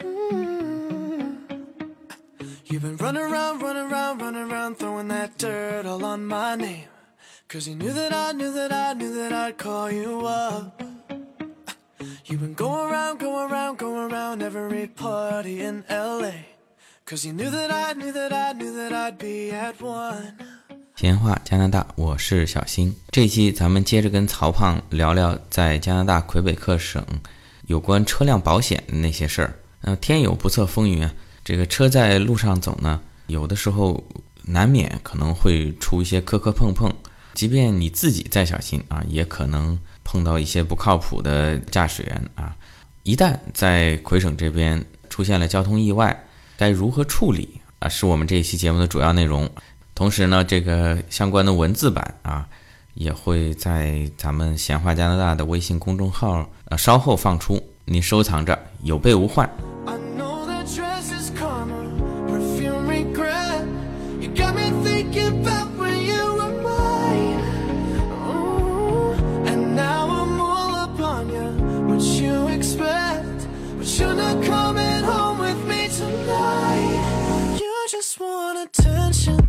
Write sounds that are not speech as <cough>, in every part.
Mm. You've been running around, running around, running around, throwing that dirt all on my name. Cause you knew that I knew that I knew that I'd call you up. You've been going around, going around, going around every party in LA. Cause you knew that I knew that I knew that I'd be at one. 闲话加拿大，我是小新。这一期咱们接着跟曹胖聊聊在加拿大魁北克省 有关车辆保险的那些事儿。呃，天有不测风云，这个车在路上走呢，有的时候难免可能会出一些磕磕碰碰，即便你自己再小心啊，也可能碰到一些不靠谱的驾驶员啊。一旦在魁省这边出现了交通意外，该如何处理啊？是我们这一期节目的主要内容。同时呢，这个相关的文字版啊，也会在咱们闲话加拿大的微信公众号呃稍后放出，您收藏着，有备无患。I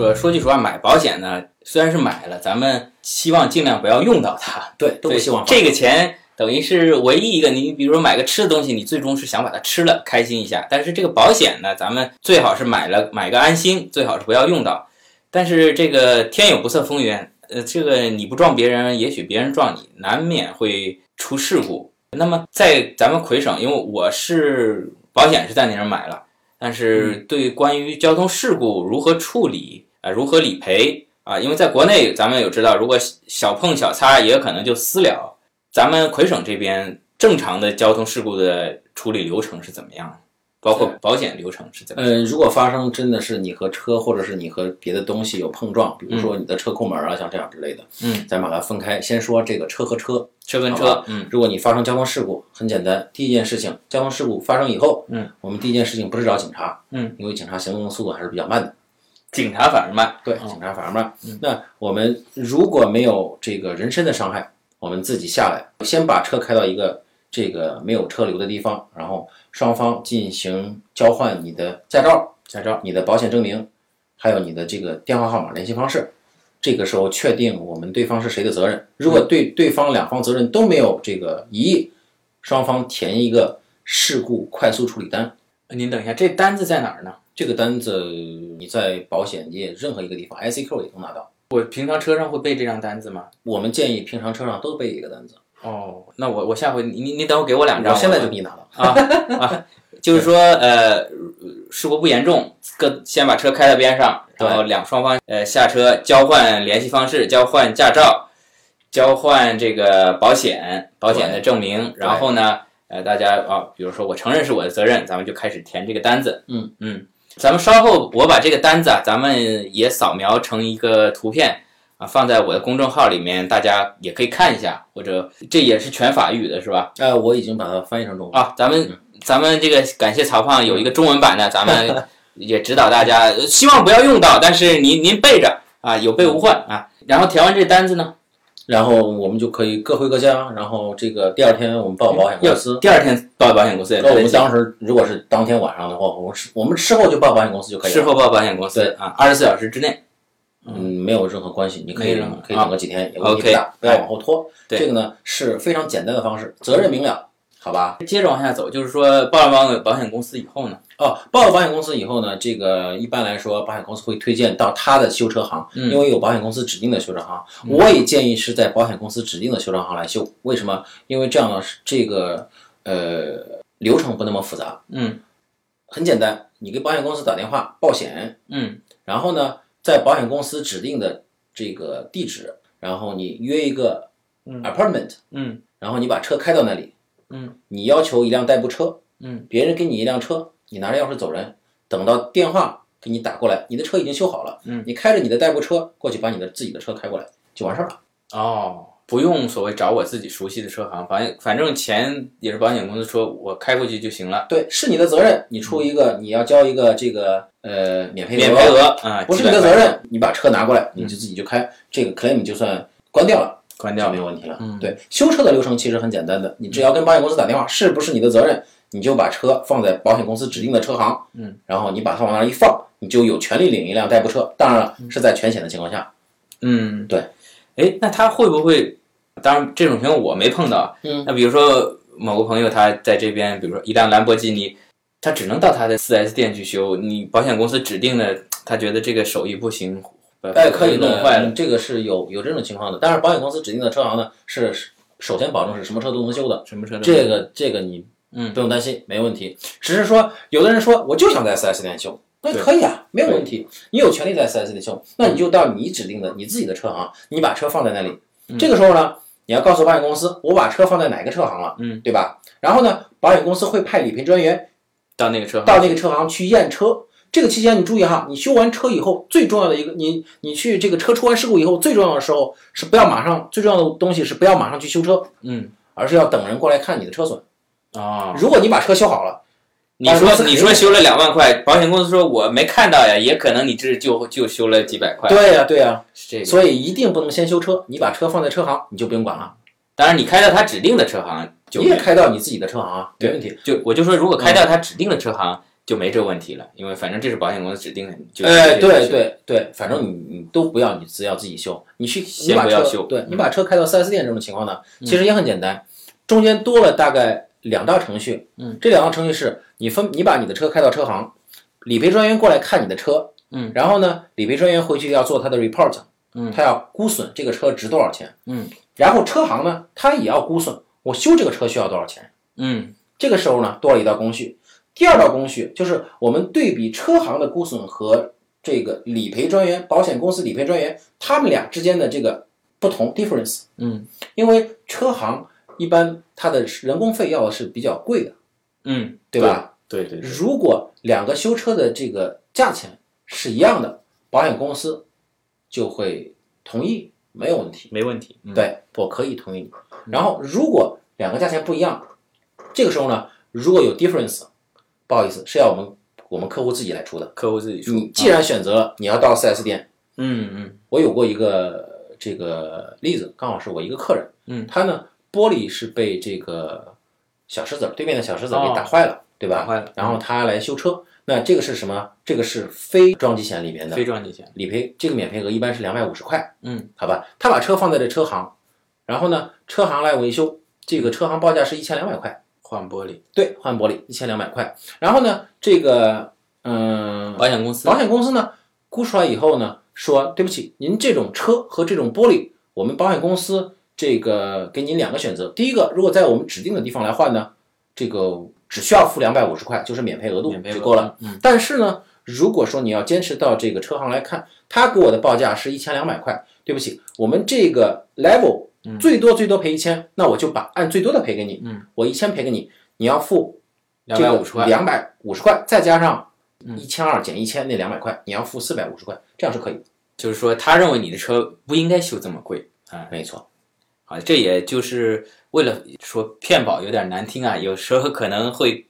呃，说句实话，买保险呢，虽然是买了，咱们希望尽量不要用到它。<laughs> 对，都不希望这个钱等于是唯一一个，你比如说买个吃的东西，你最终是想把它吃了，开心一下。但是这个保险呢，咱们最好是买了买个安心，最好是不要用到。但是这个天有不测风云，呃，这个你不撞别人，也许别人撞你，难免会出事故。那么在咱们魁省，因为我是保险是在那儿买了，但是对关于交通事故如何处理啊、如何理赔啊，因为在国内咱们有知道，如果小碰小擦也有可能就私了。咱们魁省这边正常的交通事故的处理流程是怎么样的？包括保险流程是怎么样？呃，如果发生真的是你和车或者是你和别的东西有碰撞，比如说你的车库门啊，像这样之类的，嗯，咱把它分开，先说这个车和车。车跟车，嗯如果你发生交通事故，很简单，第一件事情，交通事故发生以后，嗯，我们第一件事情不是找警察，嗯，因为警察行动速度还是比较慢的，警察反而慢，对，哦警察反而慢。嗯那我们如果没有这个人身的伤害，我们自己下来，先把车开到一个这个没有车流的地方，然后双方进行交换你的驾照、驾照，你的保险证明，还有你的这个电话号码、联系方式。这个时候确定我们对方是谁的责任。如果对对方两方责任都没有这个疑义，双方填一个事故快速处理单。您等一下，这单子在哪儿呢？这个单子你在保险业任何一个地方，ICQ 也能拿到。我平常车上会备这张单子吗？我们建议平常车上都备一个单子。哦，那我我下回你你你等会给我两张，我现在就给你拿到。啊啊，就是说呃，事故不严重，各先把车开到边上，然后两双方呃下车交换联系方式，交换驾照，交换这个保险保险的证明，然后呢呃大家啊，比如说我承认是我的责任，咱们就开始填这个单子。嗯嗯，咱们稍后我把这个单子啊，咱们也扫描成一个图片。啊，放在我的公众号里面，大家也可以看一下，或者这也是全法语的，是吧？呃，我已经把它翻译成中文。啊，咱们咱们这个感谢曹胖有一个中文版的，咱们 <laughs> 也指导大家，呃希望不要用到，但是您您备着啊，有备无患啊。然后填完这单子呢，然后我们就可以各回各家。然后这个第二天我们报保险公司。第二天报保险公司也那我们当时如果是当天晚上的话，我们事我们事后就报保险公司就可以了。事后报保险公司对啊，二十四小时之内。嗯，没有任何关系，你可以可以等个几天，也问题 OK，不大，不要往后拖。对这个呢是非常简单的方式，责任明了，好吧？接着往下走，就是说报了保保险公司以后呢，哦，报了保险公司以后呢，这个一般来说，保险公司会推荐到他的修车行，嗯因为有保险公司指定的修车行。我也建议是在保险公司指定的修车行来修，为什么？因为这样呢，是这个呃流程不那么复杂，嗯很简单，你给保险公司打电话报险，嗯然后呢，在保险公司指定的这个地址，然后你约一个嗯 appointment，嗯然后你把车开到那里，嗯。你要求一辆代步车，嗯。别人给你一辆车，你拿着钥匙走人，等到电话给你打过来，你的车已经修好了，嗯。你开着你的代步车过去把你的自己的车开过来就完事儿了。哦，不用所谓找我自己熟悉的车行，反正反正钱也是保险公司说我开过去就行了，对，是你的责任，你出一个，你要交一个这个呃免赔免赔额啊，不是你的责任，你把车拿过来，你就自己就开，这个 claim 就算关掉了，关掉就没有问题了。对，修车的流程其实很简单的，你只要跟保险公司打电话，是不是你的责任，你就把车放在保险公司指定的车行，嗯，然后你把它往那儿一放，你就有权利领一辆代步车。当然了，是在全险的情况下。嗯，对。哎，那他会不会？当然，这种情况我没碰到。嗯，那比如说某个朋友他在这边，比如说一辆兰博基尼，他只能到他的 4S 店去修，你保险公司指定的，他觉得这个手艺不行，哎，可以弄坏这个是有有这种情况的。但是保险公司指定的车行呢，是首先保证是什么车都能修的，什么车都这个这个你嗯不用担心，没问题。只是说有的人说我就想在 4S 店修，那可以啊，没有问题。你有权利在 4S 店修，那你就到你指定的你自己的车行，你把车放在那里。嗯这个时候呢，你要告诉保险公司，我把车放在哪个车行了，嗯，对吧？然后呢，保险公司会派理赔专员到那个车到那个车行去验车。这个期间你注意哈，你修完车以后，最重要的一个，你你去这个车出完事故以后，最重要的时候是不要马上，最重要的东西是不要马上去修车，嗯而是要等人过来看你的车损。啊，如果你把车修好了，你说你说修了两万块，保险公司说我没看到呀，也可能你这就就修了几百块，对呀、对呀、是这个。所以一定不能先修车，你把车放在车行，你就不用管了，当然你开到他指定的车行就你也开到你自己的车行啊，没问题。就我就说，如果开到他指定的车行，就没这个问题了，因为反正这是保险公司指定的，你就哎，对对对，反正你你都不要，你只要自己修，你去你先把车不要修对你把车开到 4S 店这种情况呢，其实也很简单，中间多了大概两道程序，嗯，这两道程序是你分你把你的车开到车行，理赔专员过来看你的车，嗯，然后呢，理赔专员回去要做他的 report，嗯，他要估损这个车值多少钱，嗯，然后车行呢，他也要估损我修这个车需要多少钱。嗯。这个时候呢，多了一道工序。第二道工序就是我们对比车行的估损和这个理赔专员、保险公司理赔专员他们俩之间的这个不同 difference。嗯因为车行一般它的人工费要的是比较贵的，嗯，对吧？对对对，如果两个修车的这个价钱是一样的，保险公司就会同意，没有问题。没问题。嗯，对，我可以同意你。然后如果两个价钱不一样，这个时候呢，如果有 difference，不好意思，是要我们我们客户自己来出的。客户自己出。你既然选择了你要到 4S 店，嗯嗯我有过一个这个例子，刚好是我一个客人，嗯，他呢玻璃是被这个小石子儿对面的小石子儿给哦打坏了，对吧？打坏了然后他来修车，那这个是什么？这个是非撞击险里面的非撞击险。理赔，这个免赔额一般是两百五十块。嗯，好吧，他把车放在这车行，然后呢，车行来维修，这个车行报价是一千两百块，换玻璃，对，换玻璃一千两百块。然后呢，这个嗯，保险公司保险公司呢估出来以后呢，说对不起，您这种车和这种玻璃，我们保险公司这个给您两个选择。第一个，如果在我们指定的地方来换呢，这个只需要付两百五十块，就是免赔额度就够了。。嗯但是呢，如果说你要坚持到这个车行来看，他给我的报价是一千两百块，对不起，我们这个 level 嗯最多最多赔一千，那我就把按最多的赔给你，嗯，我一千赔给你，你要付两百五十块。两百五十块，再加上嗯一千二减一千那两百块，你要付四百五十块，这样是可以的。就是说，他认为你的车不应该修这么贵。啊，没错，啊，这也就是为了说骗保有点难听啊，有时候可能会，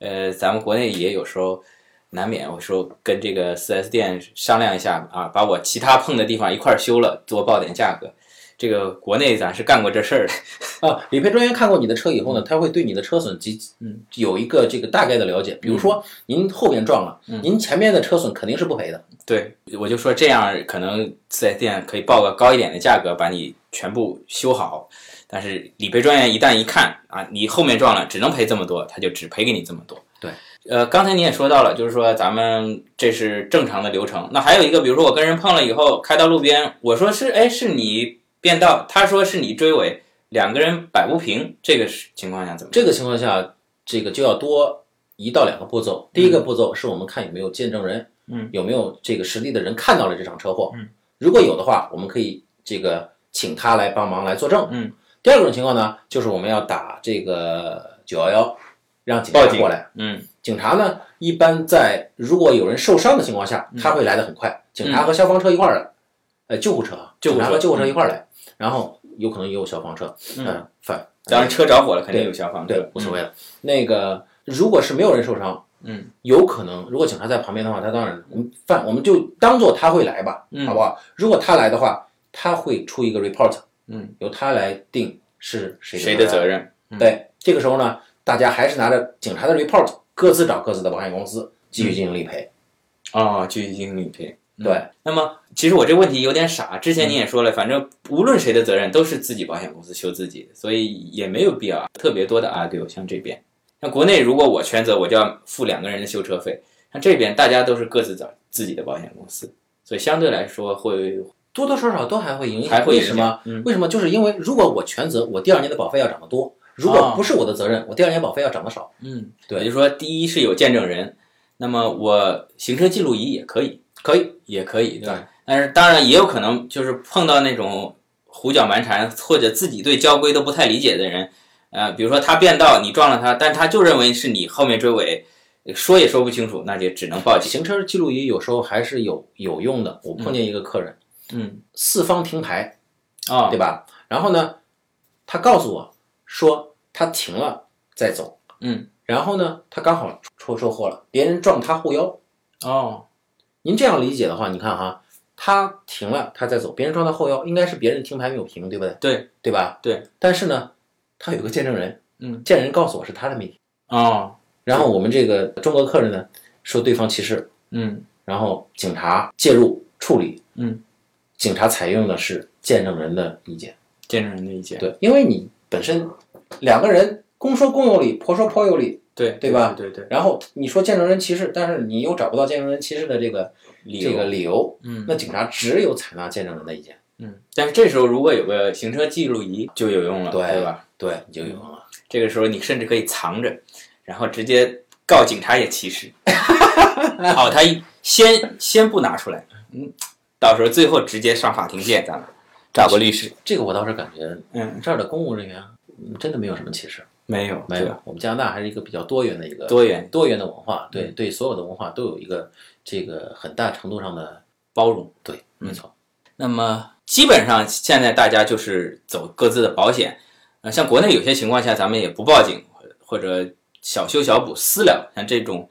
呃，咱们国内也有时候难免我说跟这个 4S 店商量一下啊，把我其他碰的地方一块儿修了，多报点价格。这个国内咱是干过这事儿的。<laughs> 啊，理赔专员看过你的车以后呢，他会对你的车损及嗯有一个这个大概的了解。比如说您后边撞了，嗯您前面的车损肯定是不赔的。对，我就说这样可能四 S 店可以报个高一点的价格把你全部修好，但是理赔专员一旦一看啊，你后面撞了只能赔这么多，他就只赔给你这么多。对，呃，刚才你也说到了，就是说咱们这是正常的流程。那还有一个，比如说我跟人碰了以后，开到路边，我说是，哎，是你变道，他说是你追尾，两个人摆不平，这个是情况下怎么？这个情况下，这个就要多一到两个步骤。第一个步骤是我们看有没有见证人，嗯，有没有这个实地的人看到了这场车祸，嗯，如果有的话，我们可以这个请他来帮忙来作证，嗯。第二种情况呢，就是我们要打这个九幺幺，让警察报警。过来。嗯。警察呢，一般在如果有人受伤的情况下，他会来的很快。警察和消防车一块儿来，呃，救护车啊，救护车。警察和救护车一块儿来，然后有可能也有消防车，嗯，反当然车着火了，肯定有消防车对，无所谓了。那个如果是没有人受伤，嗯，有可能如果警察在旁边的话，他当然犯我们就当做他会来吧，嗯好不好？如果他来的话，他会出一个 report，嗯，由他来定是谁谁的责任。嗯对，这个时候呢，大家还是拿着警察的 report，各自找各自的保险公司继续进行理赔。哦，继续进行理赔。嗯对，那么其实我这个问题有点傻，之前你也说了，反正无论谁的责任都是自己保险公司修自己的，所以也没有必要特别多的 argue。像这边，像国内如果我全责，我就要付两个人的修车费，像这边大家都是各自找自己的保险公司，所以相对来说会多多少少都还会影响。还会为什么？嗯为什么？就是因为如果我全责，我第二年的保费要涨得多；如果不是我的责任，我第二年保费要涨得少。嗯，对也就是说，第一是有见证人，那么我行车记录仪也可以，可以，也可以，对吧？但是当然也有可能就是碰到那种胡搅蛮缠或者自己对交规都不太理解的人，呃，比如说他变道，你撞了他，但他就认为是你后面追尾，说也说不清楚，那就只能报警。行车记录仪有时候还是有有用的。我碰见一个客人，嗯，四方停牌，哦，对吧？然后呢，他告诉我说他停了再走，嗯，然后呢，他刚好出车祸了，别人撞他后腰。哦，您这样理解的话，你看哈，他停了，他再走，别人撞他后腰，应该是别人停牌没有停，对不对？对，对吧？对。但是呢，他有个见证人，嗯，见证人告诉我是他的没停。哦，然后我们这个中国客人呢，说对方歧视，嗯，然后警察介入处理，嗯，警察采用的是见证人的意见，见证人的意见，对，因为你本身两个人公说公有理，婆说婆有理，对对吧？对对，然后你说见证人歧视，但是你又找不到见证人歧视的这个理这个理由，嗯。那警察只有采纳见证人的意见，嗯，但是这时候如果有个行车记录仪就有用了，对对吧？对，就有用了。这个时候你甚至可以藏着，然后直接告警察也歧视。好，<laughs> 他一先先不拿出来，嗯，到时候最后直接上法庭见，咱们。找个律师。这个我倒是感觉嗯，这儿的公务人员嗯真的没有什么歧视，没有，没有。我们加拿大还是一个比较多元的一个多元多元的文化，对嗯对，所有的文化都有一个这个很大程度上的包容。对，没错。那么基本上现在大家就是走各自的保险，呃，像国内有些情况下咱们也不报警或者小修小补私了，像这种，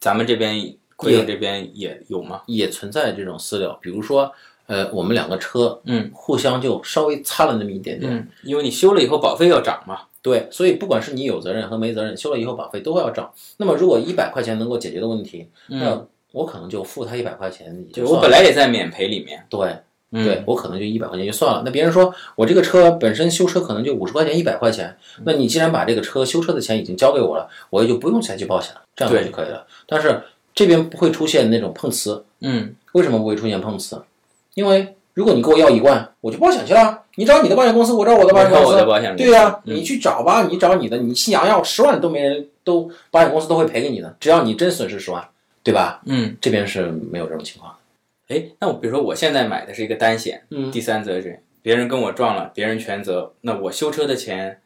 咱们这边奎永这边也有吗？也存在这种私了，比如说，呃，我们两个车，嗯，互相就稍微擦了那么一点点，嗯，因为你修了以后保费要涨嘛。对，所以不管是你有责任和没责任，修了以后保费都会要涨。那么如果一百块钱能够解决的问题，嗯，那我可能就付他一百块钱就我。本来也在免赔里面。对嗯、对，我可能就一百块钱就算了。那别人说我这个车本身修车可能就五十块钱、一百块钱，嗯那你既然把这个车修车的钱已经交给我了，我也就不用再去报险了，这样就可以了。但是这边不会出现那种碰瓷，嗯，为什么不会出现碰瓷？因为如果你给我要一万，我就报险去了。你找你的保险公司，我找我的保险公司。我的保险公司对呀、嗯你去找吧，你找你的，你信阳要十万都没人都保险公司都会赔给你的，只要你真损失十万，对吧？嗯，这边是没有这种情况的。哎，那我比如说我现在买的是一个单险，嗯第三责任，别人跟我撞了，别人全责，那我修车的钱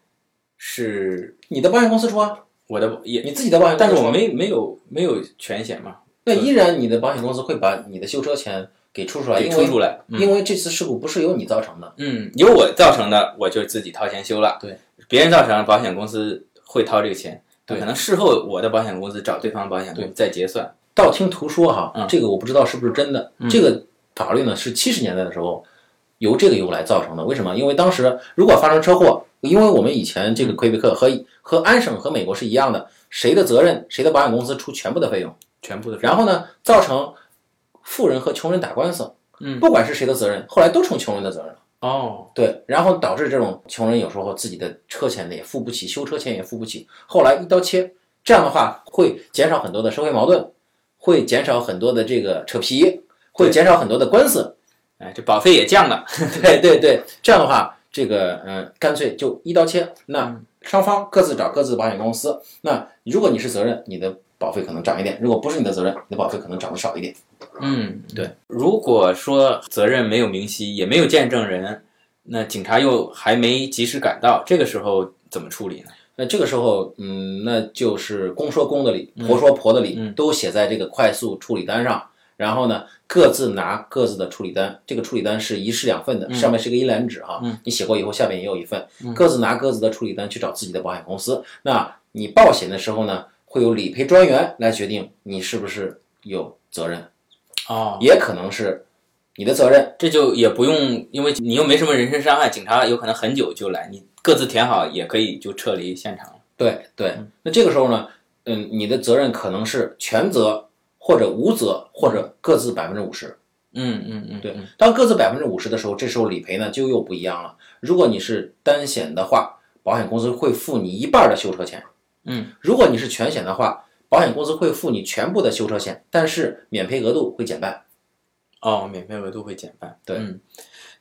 是你的保险公司出啊，我的也，你自己的保险但是我没没有没有全险嘛，那依然你的保险公司会把你的修车钱给出出来，给出出来，嗯因为这次事故不是由你造成的。嗯，由我造成的，我就自己掏钱修了。对，别人造成，保险公司会掏这个钱。对可能事后我的保险公司找对方保险公司再结算。道听途说哈，嗯这个我不知道是不是真的。这个法律呢是七十年代的时候由这个由来造成的。为什么？因为当时如果发生车祸，因为我们以前这个魁北克和和安省和美国是一样的，谁的责任，谁的保险公司出全部的费用。全部的，然后呢，造成富人和穷人打官司，嗯不管是谁的责任，后来都成穷人的责任了。哦，对，然后导致这种穷人有时候自己的车钱呢也付不起，修车钱也付不起，后来一刀切，这样的话会减少很多的社会矛盾，会减少很多的这个扯皮，会减少很多的官司。哎，这保费也降了。<laughs> 对对对，这样的话，这个嗯，干脆就一刀切，那双方各自找各自的保险公司。那如果你是责任，你的保费可能涨一点；如果不是你的责任，你的保费可能涨得少一点。嗯，对。如果说责任没有明晰，也没有见证人，那警察又还没及时赶到，这个时候怎么处理呢？那这个时候，嗯，那就是公说公的理，婆说婆的理，嗯都写在这个快速处理单上。然后呢各自拿各自的处理单，这个处理单是一式两份的，上面是个一栏纸哈，你写过以后下面也有一份，各自拿各自的处理单去找自己的保险公司。那你报险的时候呢，会有理赔专员来决定你是不是有责任，哦，也可能是你的责任。这就也不用，因为你又没什么人身伤害，警察有可能很久就来，你各自填好也可以就撤离现场了。对对，那这个时候呢，嗯，你的责任可能是全责或者无责，或者各自百分之五十。嗯嗯嗯，对，当各自百分之五十的时候，这时候理赔呢就又不一样了。如果你是单险的话，保险公司会付你一半的修车钱。嗯，如果你是全险的话，保险公司会付你全部的修车险，但是免赔额度会减半。哦，免赔额度会减半。对嗯，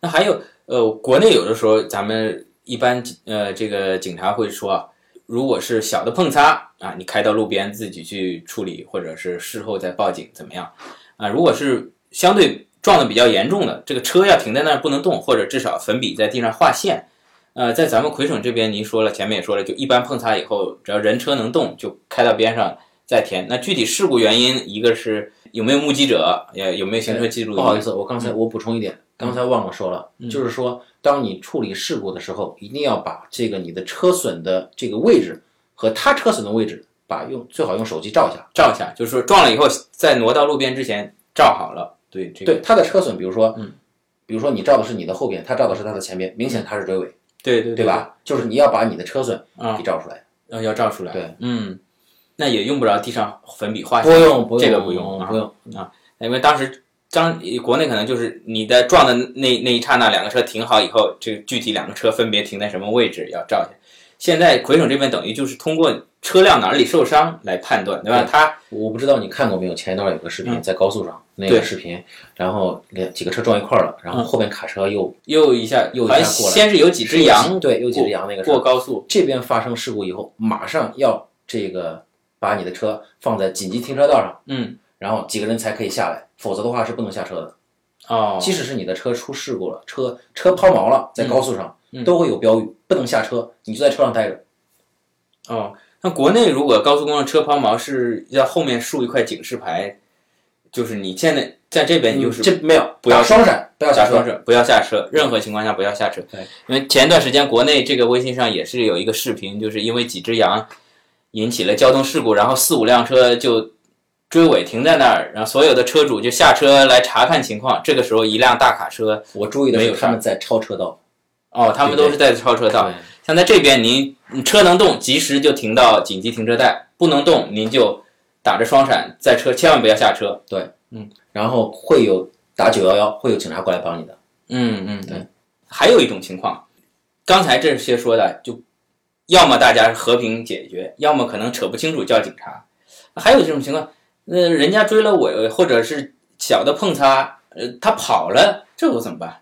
那还有呃，国内有的时候咱们一般呃，这个警察会说啊，如果是小的碰擦啊，你开到路边自己去处理，或者是事后再报警怎么样啊？如果是相对撞的比较严重的，这个车要停在那儿不能动，或者至少粉笔在地上画线。呃，在咱们魁省这边，您说了，前面也说了，就一般碰擦以后，只要人车能动，就开到边上再填。那具体事故原因，一个是有没有目击者，也有没有行车记录仪。不好意思，我刚才我补充一点，刚才忘了说了，就是说，当你处理事故的时候，一定要把这个你的车损的这个位置和他车损的位置，把用最好用手机照一下。照一下，就是说撞了以后，在挪到路边之前照好了。对，这个对他的车损，比如说，嗯，比如说你照的是你的后边，他照的是他的前边，明显他是追尾，对对对？吧？就是你要把你的车损啊给照出来。要要照出来。对，嗯，那也用不着地上粉笔画不线。用不用，这个不用啊不用啊。因为当时当国内可能就是你在撞的那那一刹那，两个车停好以后，这个具体两个车分别停在什么位置要照一下。现在魁省这边等于就是通过车辆哪里受伤来判断，对吧？对。他我不知道你看过没有？前一段有个视频嗯。在高速上，那个视频，然后两几个车撞一块儿了，然后后边卡车又又一下又一下过来先是有几只羊对，有几只羊那个过高速，这边发生事故以后，马上要这个把你的车放在紧急停车道上，嗯，然后几个人才可以下来，否则的话是不能下车的。哦，即使是你的车出事故了，车车抛锚了，在高速上、嗯。都会有标语，不能下车，你就在车上待着。哦，那国内如果高速公路车抛锚是要后面竖一块警示牌，就是你现在在这边就是这没有，不要双闪，不要下车。下双闪，不要下车，任何情况下不要下车。对，因为前段时间国内这个微信上也是有一个视频，就是因为几只羊引起了交通事故，然后四五辆车就追尾停在那儿，然后所有的车主就下车来查看情况。这个时候，一辆大卡车，我注意的是没有他们在超车道，哦，他们都是在超车道。对像在这边，您车能动，及时就停到紧急停车带；不能动，您就打着双闪，在车千万不要下车。对，嗯然后会有打九幺幺，会有警察过来帮你的。嗯嗯，对。还有一种情况，刚才这些说的，就要么大家和平解决，要么可能扯不清楚叫警察。还有这种情况，那人家追了我，或者是小的碰擦，呃，他跑了，这我怎么办？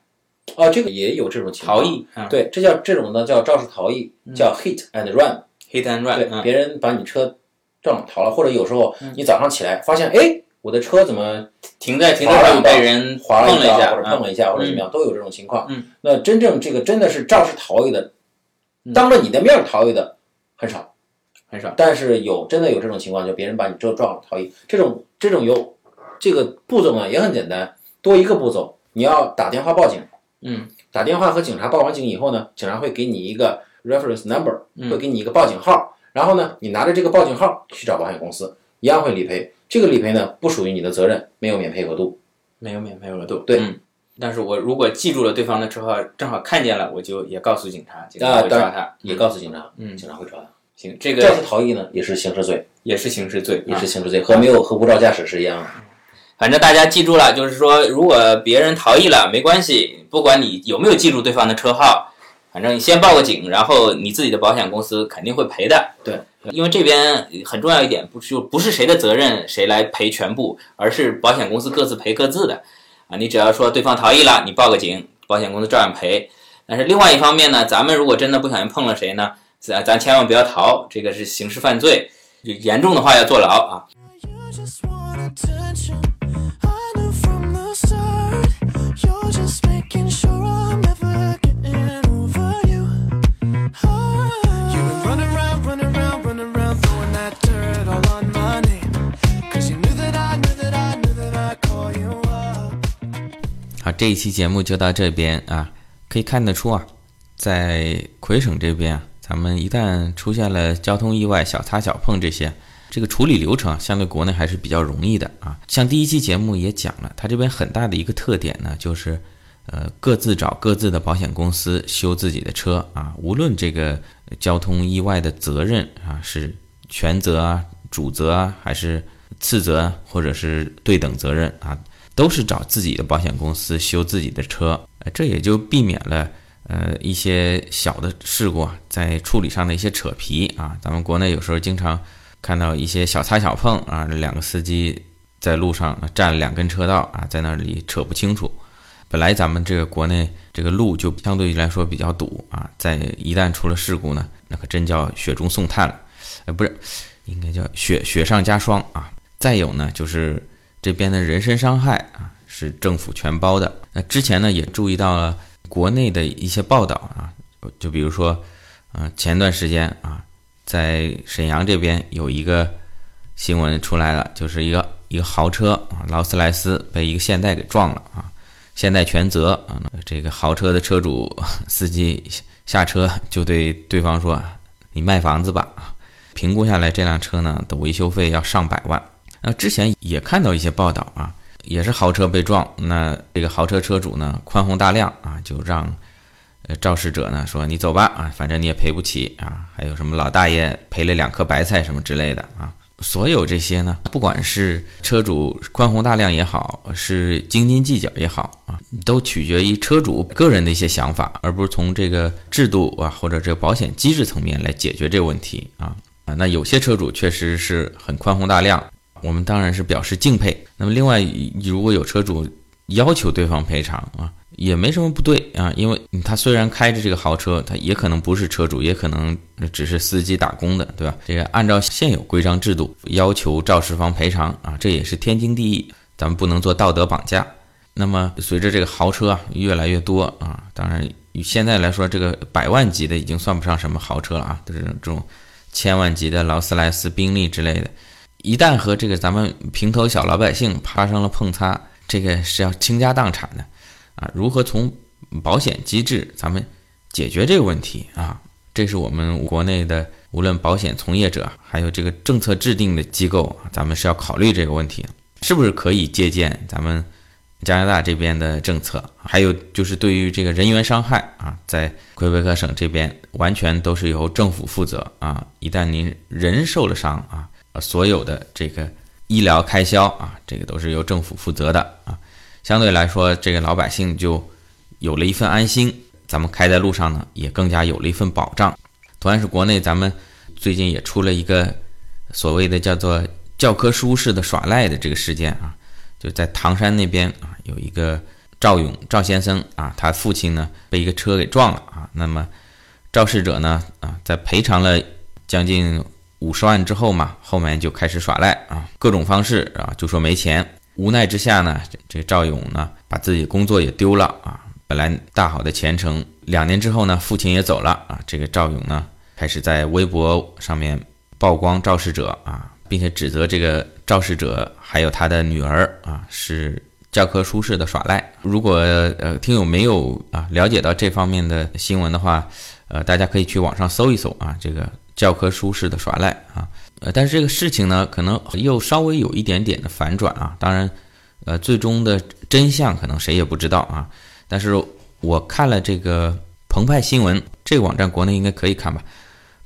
哦，这个也有这种情况。逃逸啊对，这叫这种呢叫肇事逃逸，叫 hit and run。，hit and run，对，嗯。别人把你车撞了逃了，或者有时候你早上起来发现，哎，我的车怎么停在停车场被人划了一下，或者碰了一下，或者怎么嗯样，都有这种情况。嗯，那真正这个真的是肇事逃逸的，嗯。当着你的面儿逃逸的很少，很少。但是有真的有这种情况，就别人把你车撞了逃逸，这种这种有这个步骤呢也很简单，多一个步骤，你要打电话报警。嗯，打电话和警察报完警以后呢，警察会给你一个 reference number，嗯会给你一个报警号，然后呢，你拿着这个报警号去找保险公司，一样会理赔。这个理赔呢不属于你的责任，没有免赔额度。没有免赔额度。对嗯，但是我如果记住了对方的车号，正好看见了，我就也告诉警察，警察会抓他。也告诉警察，嗯警察会抓他。行，这肇事个逃逸呢也是刑事罪，也是刑事罪，啊也是刑事罪，和没有和无照驾驶是一样的。反正大家记住了，就是说，如果别人逃逸了，没关系，不管你有没有记住对方的车号，反正你先报个警，然后你自己的保险公司肯定会赔的。对，因为这边很重要一点，不是就不是谁的责任谁来赔全部，而是保险公司各自赔各自的。啊，你只要说对方逃逸了，你报个警，保险公司照样赔。但是另外一方面呢，咱们如果真的不小心碰了谁呢，咱咱千万不要逃，这个是刑事犯罪，严重的话要坐牢啊。这一期节目就到这边啊，可以看得出啊，在魁省这边啊，咱们一旦出现了交通意外、小擦小碰这些，这个处理流程啊相对国内还是比较容易的啊。像第一期节目也讲了，它这边很大的一个特点呢，就是呃各自找各自的保险公司修自己的车啊，无论这个交通意外的责任啊是全责啊、主责啊，还是次责或者是对等责任啊。都是找自己的保险公司修自己的车，这也就避免了呃一些小的事故在处理上的一些扯皮啊。咱们国内有时候经常看到一些小擦小碰啊，两个司机在路上占了两根车道啊，在那里扯不清楚。本来咱们这个国内这个路就相对于来说比较堵啊，在一旦出了事故呢，那可真叫雪中送炭了，呃，不是，应该叫雪雪上加霜啊。再有呢，就是。这边的人身伤害啊，是政府全包的。那之前呢，也注意到了国内的一些报道啊，就比如说，啊，前段时间啊，在沈阳这边有一个新闻出来了，就是一个一个豪车啊，劳斯莱斯被一个现代给撞了啊，现代全责啊，这个豪车的车主司机下车就对对方说：“你卖房子吧。”评估下来，这辆车呢的维修费要上百万。那之前也看到一些报道啊，也是豪车被撞，那这个豪车车主呢宽宏大量啊，就让呃肇事者呢说你走吧啊，反正你也赔不起啊，还有什么老大爷赔了两颗白菜什么之类的啊，所有这些呢，不管是车主宽宏大量也好，是斤斤计较也好啊，都取决于车主个人的一些想法，而不是从这个制度啊或者这个保险机制层面来解决这个问题啊啊，那有些车主确实是很宽宏大量。我们当然是表示敬佩。那么，另外，如果有车主要求对方赔偿啊，也没什么不对啊，因为他虽然开着这个豪车，他也可能不是车主，也可能只是司机打工的，对吧？这个按照现有规章制度要求肇事方赔偿啊，这也是天经地义，咱们不能做道德绑架。那么，随着这个豪车啊越来越多啊，当然，现在来说，这个百万级的已经算不上什么豪车了啊，都是这种千万级的劳斯莱斯、宾利之类的。一旦和这个咱们平头小老百姓发生了碰擦，这个是要倾家荡产的，啊，如何从保险机制咱们解决这个问题啊？这是我们国内的无论保险从业者，还有这个政策制定的机构，咱们是要考虑这个问题，是不是可以借鉴咱们加拿大这边的政策？还有就是对于这个人员伤害啊，在魁北克省这边完全都是由政府负责啊，一旦您人受了伤啊。啊，所有的这个医疗开销啊，这个都是由政府负责的啊。相对来说，这个老百姓就有了一份安心，咱们开在路上呢，也更加有了一份保障。同样是国内，咱们最近也出了一个所谓的叫做教科书式的耍赖的这个事件啊，就在唐山那边啊，有一个赵勇赵先生啊，他父亲呢被一个车给撞了啊，那么肇事者呢啊，在赔偿了将近。五十万之后嘛，后面就开始耍赖啊，各种方式啊，就说没钱。无奈之下呢，这赵勇呢，把自己工作也丢了啊，本来大好的前程。两年之后呢，父亲也走了啊，这个赵勇呢，开始在微博上面曝光肇事者啊，并且指责这个肇事者还有他的女儿啊，是教科书式的耍赖。如果呃听友没有啊了解到这方面的新闻的话，呃，大家可以去网上搜一搜啊，这个。教科书式的耍赖啊，呃，但是这个事情呢，可能又稍微有一点点的反转啊。当然，呃，最终的真相可能谁也不知道啊。但是我看了这个澎湃新闻这个网站，国内应该可以看吧？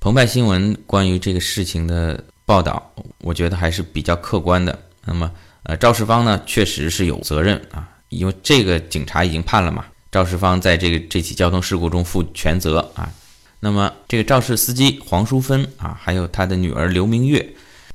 澎湃新闻关于这个事情的报道，我觉得还是比较客观的。那么，呃，肇事方呢，确实是有责任啊，因为这个警察已经判了嘛，肇事方在这个这起交通事故中负全责啊。那么，这个肇事司机黄淑芬啊，还有他的女儿刘明月，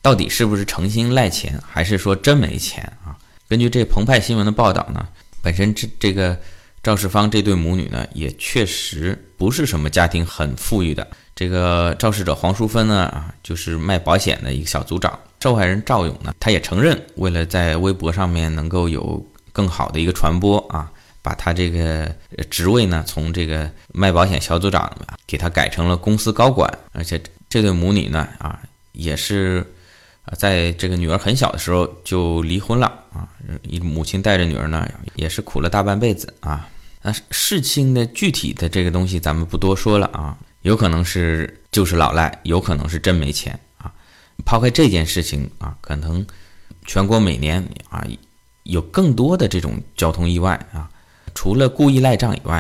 到底是不是诚心赖钱，还是说真没钱啊？根据这澎湃新闻的报道呢，本身这这个肇事方这对母女呢，也确实不是什么家庭很富裕的。这个肇事者黄淑芬呢，啊，就是卖保险的一个小组长。受害人赵勇呢，他也承认，为了在微博上面能够有更好的一个传播啊。把他这个职位呢，从这个卖保险小组长给他改成了公司高管，而且这对母女呢，啊，也是，啊，在这个女儿很小的时候就离婚了啊，一母亲带着女儿呢，也是苦了大半辈子啊。那事情的具体的这个东西咱们不多说了啊，有可能是就是老赖，有可能是真没钱啊。抛开这件事情啊，可能全国每年啊有更多的这种交通意外啊，除了故意赖账以外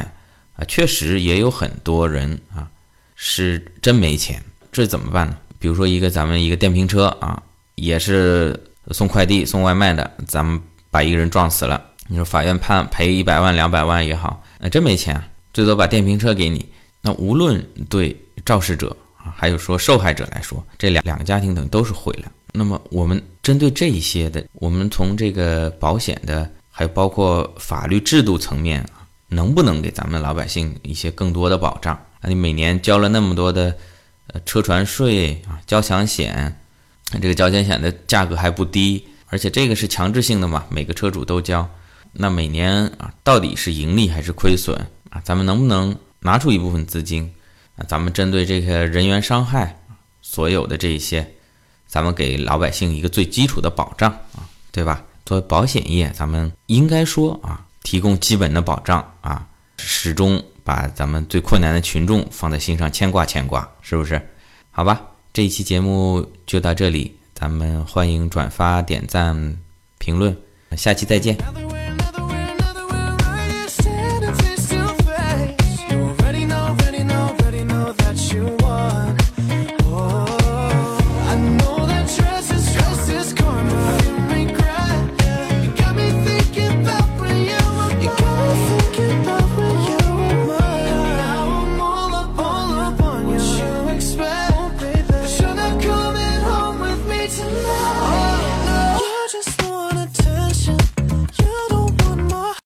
啊，确实也有很多人啊是真没钱，这怎么办呢？比如说一个咱们一个电瓶车啊，也是送快递送外卖的，咱们把一个人撞死了。你说法院判赔一百万两百万也好，那真没钱，最多把电瓶车给你。那无论对肇事者啊，还有说受害者来说，这两两个家庭等于都是毁了。那么我们针对这一些的，我们从这个保险的，还有包括法律制度层面啊，能不能给咱们老百姓一些更多的保障？啊，你每年交了那么多的呃车船税啊，交强险，这个交强险的价格还不低，而且这个是强制性的嘛，每个车主都交。那每年啊，到底是盈利还是亏损啊？咱们能不能拿出一部分资金啊？咱们针对这个人员伤害，所有的这一些，咱们给老百姓一个最基础的保障啊，对吧？作为保险业，咱们应该说啊，提供基本的保障啊，始终把咱们最困难的群众放在心上，牵挂牵挂，是不是？好吧，这一期节目就到这里，咱们欢迎转发、点赞、评论，下期再见。